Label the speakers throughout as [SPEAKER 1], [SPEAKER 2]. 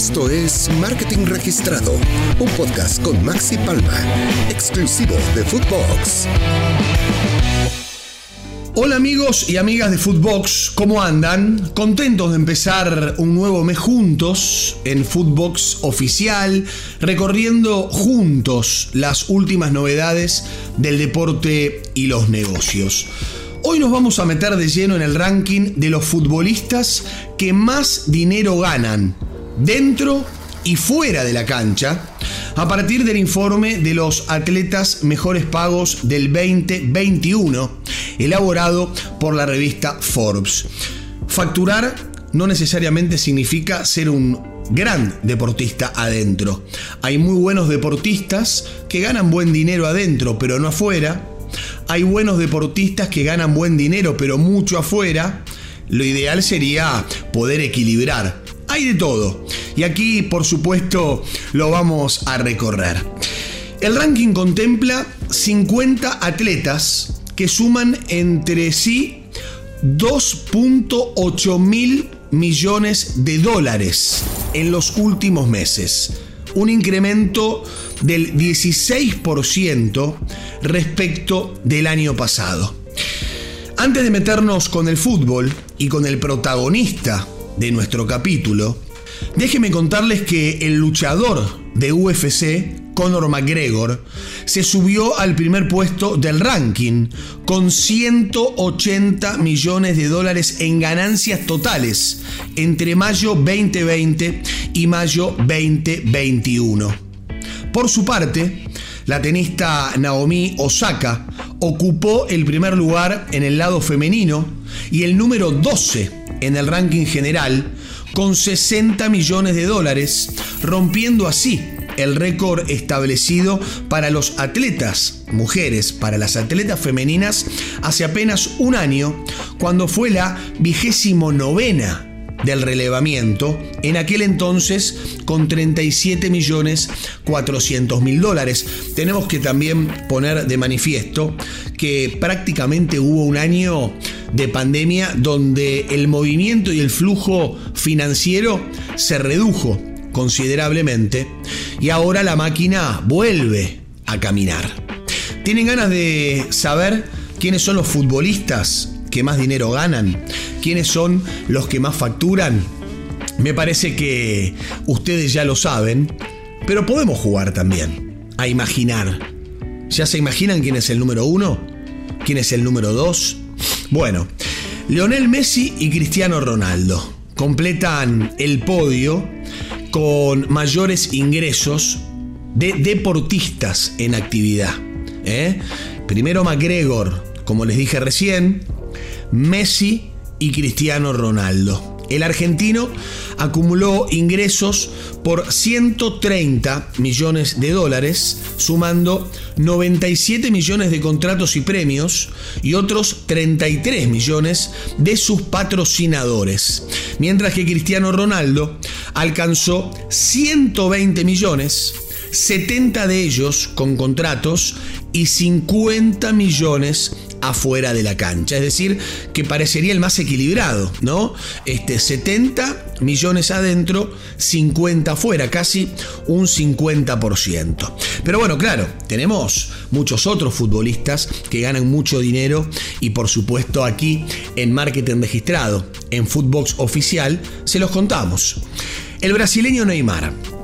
[SPEAKER 1] Esto es Marketing Registrado, un podcast con Maxi Palma, exclusivo de Footbox.
[SPEAKER 2] Hola amigos y amigas de Footbox, ¿cómo andan? Contentos de empezar un nuevo mes juntos en Footbox oficial, recorriendo juntos las últimas novedades del deporte y los negocios. Hoy nos vamos a meter de lleno en el ranking de los futbolistas que más dinero ganan dentro y fuera de la cancha a partir del informe de los atletas mejores pagos del 2021 elaborado por la revista Forbes. Facturar no necesariamente significa ser un gran deportista adentro. Hay muy buenos deportistas que ganan buen dinero adentro, pero no afuera, hay buenos deportistas que ganan buen dinero, pero mucho afuera. Lo ideal sería poder equilibrar. Hay de todo. Y aquí, por supuesto, lo vamos a recorrer. El ranking contempla 50 atletas que suman entre sí 2.8 mil millones de dólares en los últimos meses. Un incremento del 16% respecto del año pasado. Antes de meternos con el fútbol y con el protagonista de nuestro capítulo, déjenme contarles que el luchador de UFC, Conor McGregor, se subió al primer puesto del ranking con 180 millones de dólares en ganancias totales entre mayo 2020 y mayo 2021. Por su parte, la tenista Naomi Osaka ocupó el primer lugar en el lado femenino y el número 12 en el ranking general con 60 millones de dólares, rompiendo así el récord establecido para los atletas mujeres, para las atletas femeninas, hace apenas un año, cuando fue la vigésimo novena del relevamiento, en aquel entonces con 37 millones 400 mil dólares. Tenemos que también poner de manifiesto que prácticamente hubo un año de pandemia donde el movimiento y el flujo financiero se redujo considerablemente y ahora la máquina vuelve a caminar. ¿Tienen ganas de saber quiénes son los futbolistas que más dinero ganan? ¿Quiénes son los que más facturan? Me parece que ustedes ya lo saben, pero podemos jugar también, a imaginar. ¿Ya se imaginan quién es el número uno? ¿Quién es el número dos? Bueno, Leonel Messi y Cristiano Ronaldo completan el podio con mayores ingresos de deportistas en actividad. ¿eh? Primero McGregor, como les dije recién, Messi y Cristiano Ronaldo. El argentino acumuló ingresos por 130 millones de dólares, sumando 97 millones de contratos y premios y otros 33 millones de sus patrocinadores. Mientras que Cristiano Ronaldo alcanzó 120 millones, 70 de ellos con contratos y 50 millones afuera de la cancha. Es decir, que parecería el más equilibrado, ¿no? Este, 70 millones adentro, 50 afuera, casi un 50%. Pero bueno, claro, tenemos muchos otros futbolistas que ganan mucho dinero y por supuesto aquí en Marketing Registrado, en Footbox Oficial, se los contamos. El brasileño Neymar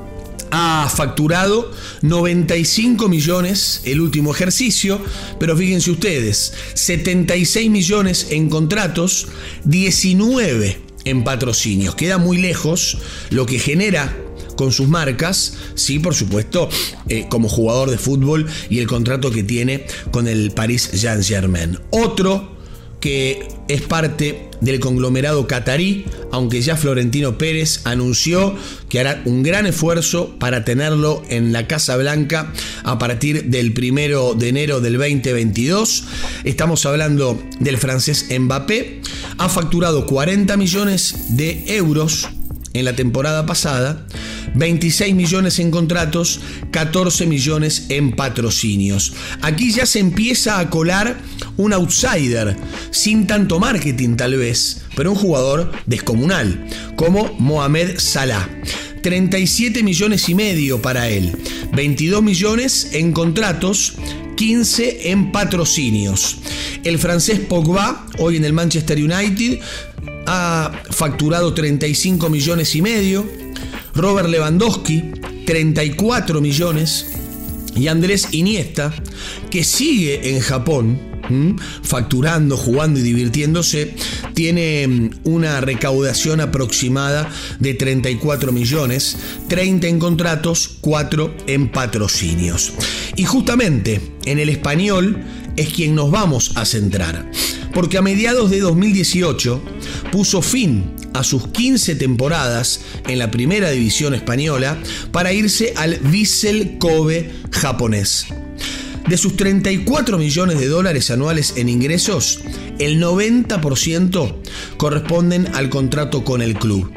[SPEAKER 2] ha facturado 95 millones el último ejercicio, pero fíjense ustedes, 76 millones en contratos, 19 en patrocinios. Queda muy lejos lo que genera con sus marcas, sí, por supuesto, eh, como jugador de fútbol y el contrato que tiene con el Paris Saint-Germain. Otro que es parte del conglomerado catarí, aunque ya Florentino Pérez anunció que hará un gran esfuerzo para tenerlo en la Casa Blanca a partir del primero de enero del 2022. Estamos hablando del francés Mbappé. Ha facturado 40 millones de euros en la temporada pasada 26 millones en contratos, 14 millones en patrocinios. Aquí ya se empieza a colar un outsider, sin tanto marketing tal vez, pero un jugador descomunal, como Mohamed Salah. 37 millones y medio para él, 22 millones en contratos, 15 en patrocinios. El francés Pogba, hoy en el Manchester United, ha facturado 35 millones y medio. Robert Lewandowski, 34 millones. Y Andrés Iniesta, que sigue en Japón, facturando, jugando y divirtiéndose, tiene mm, una recaudación aproximada de 34 millones, 30 en contratos, 4 en patrocinios. Y justamente en el español es quien nos vamos a centrar, porque a mediados de 2018 puso fin a sus 15 temporadas en la primera división española para irse al Vissel Kobe japonés. De sus 34 millones de dólares anuales en ingresos, el 90% corresponden al contrato con el club.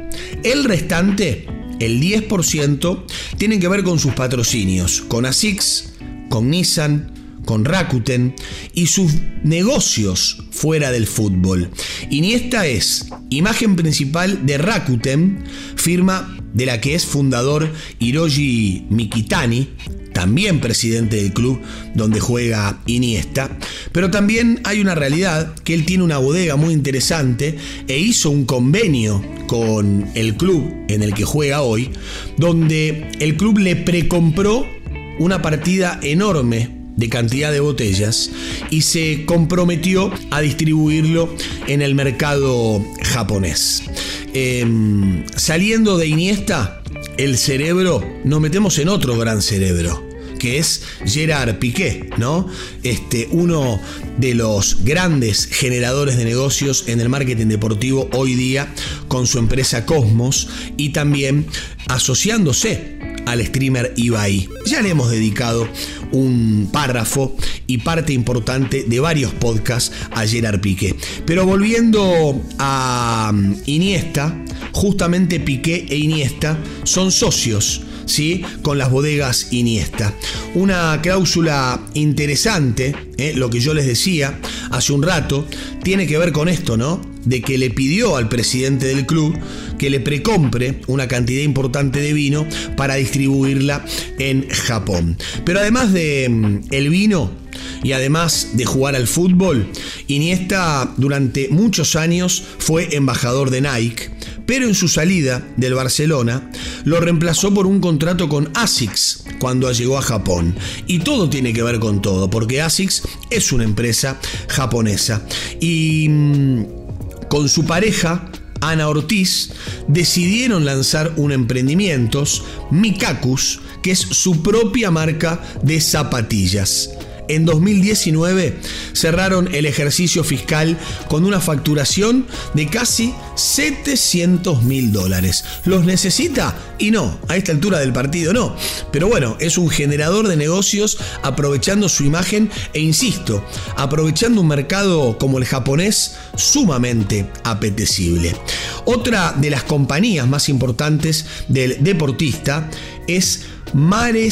[SPEAKER 2] El restante, el 10%, tienen que ver con sus patrocinios, con ASICS, con Nissan, con Rakuten y sus negocios fuera del fútbol. Iniesta es imagen principal de Rakuten, firma de la que es fundador Hiroshi Mikitani, también presidente del club donde juega Iniesta, pero también hay una realidad que él tiene una bodega muy interesante e hizo un convenio con el club en el que juega hoy, donde el club le precompró una partida enorme de cantidad de botellas y se comprometió a distribuirlo en el mercado japonés. Em, saliendo de Iniesta, el cerebro, nos metemos en otro gran cerebro que es Gerard Piqué, ¿no? Este, uno de los grandes generadores de negocios en el marketing deportivo hoy día con su empresa Cosmos y también asociándose al streamer Ibai. Ya le hemos dedicado un párrafo y parte importante de varios podcasts a Gerard Piqué. Pero volviendo a um, Iniesta, justamente Piqué e Iniesta son socios. ¿Sí? con las bodegas Iniesta. Una cláusula interesante, ¿eh? lo que yo les decía hace un rato, tiene que ver con esto, ¿no? De que le pidió al presidente del club que le precompre una cantidad importante de vino para distribuirla en Japón. Pero además de mm, el vino, y además de jugar al fútbol, Iniesta durante muchos años fue embajador de Nike, pero en su salida del Barcelona lo reemplazó por un contrato con ASICS cuando llegó a Japón. Y todo tiene que ver con todo, porque ASICS es una empresa japonesa. Y mm, con su pareja, Ana Ortiz, decidieron lanzar un emprendimiento, Mikakus, que es su propia marca de zapatillas en 2019 cerraron el ejercicio fiscal con una facturación de casi 700 mil dólares. ¿Los necesita? Y no, a esta altura del partido no. Pero bueno, es un generador de negocios aprovechando su imagen e insisto, aprovechando un mercado como el japonés sumamente apetecible. Otra de las compañías más importantes del deportista es Mare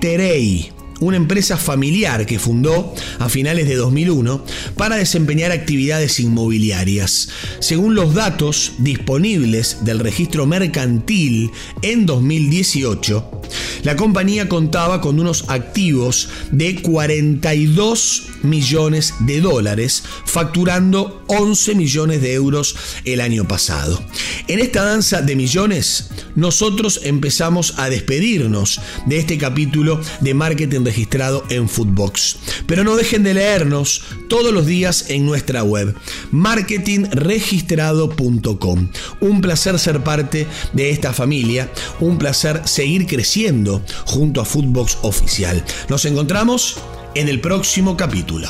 [SPEAKER 2] Terei una empresa familiar que fundó a finales de 2001 para desempeñar actividades inmobiliarias. Según los datos disponibles del registro mercantil en 2018, la compañía contaba con unos activos de 42 millones de dólares, facturando 11 millones de euros el año pasado. En esta danza de millones, nosotros empezamos a despedirnos de este capítulo de marketing registrado en Footbox. Pero no dejen de leernos todos los días en nuestra web, marketingregistrado.com. Un placer ser parte de esta familia, un placer seguir creciendo junto a Footbox Oficial. Nos encontramos en el próximo capítulo.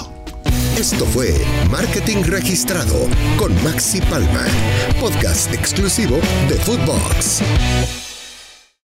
[SPEAKER 1] Esto fue Marketing Registrado con Maxi Palma, podcast exclusivo de Footbox.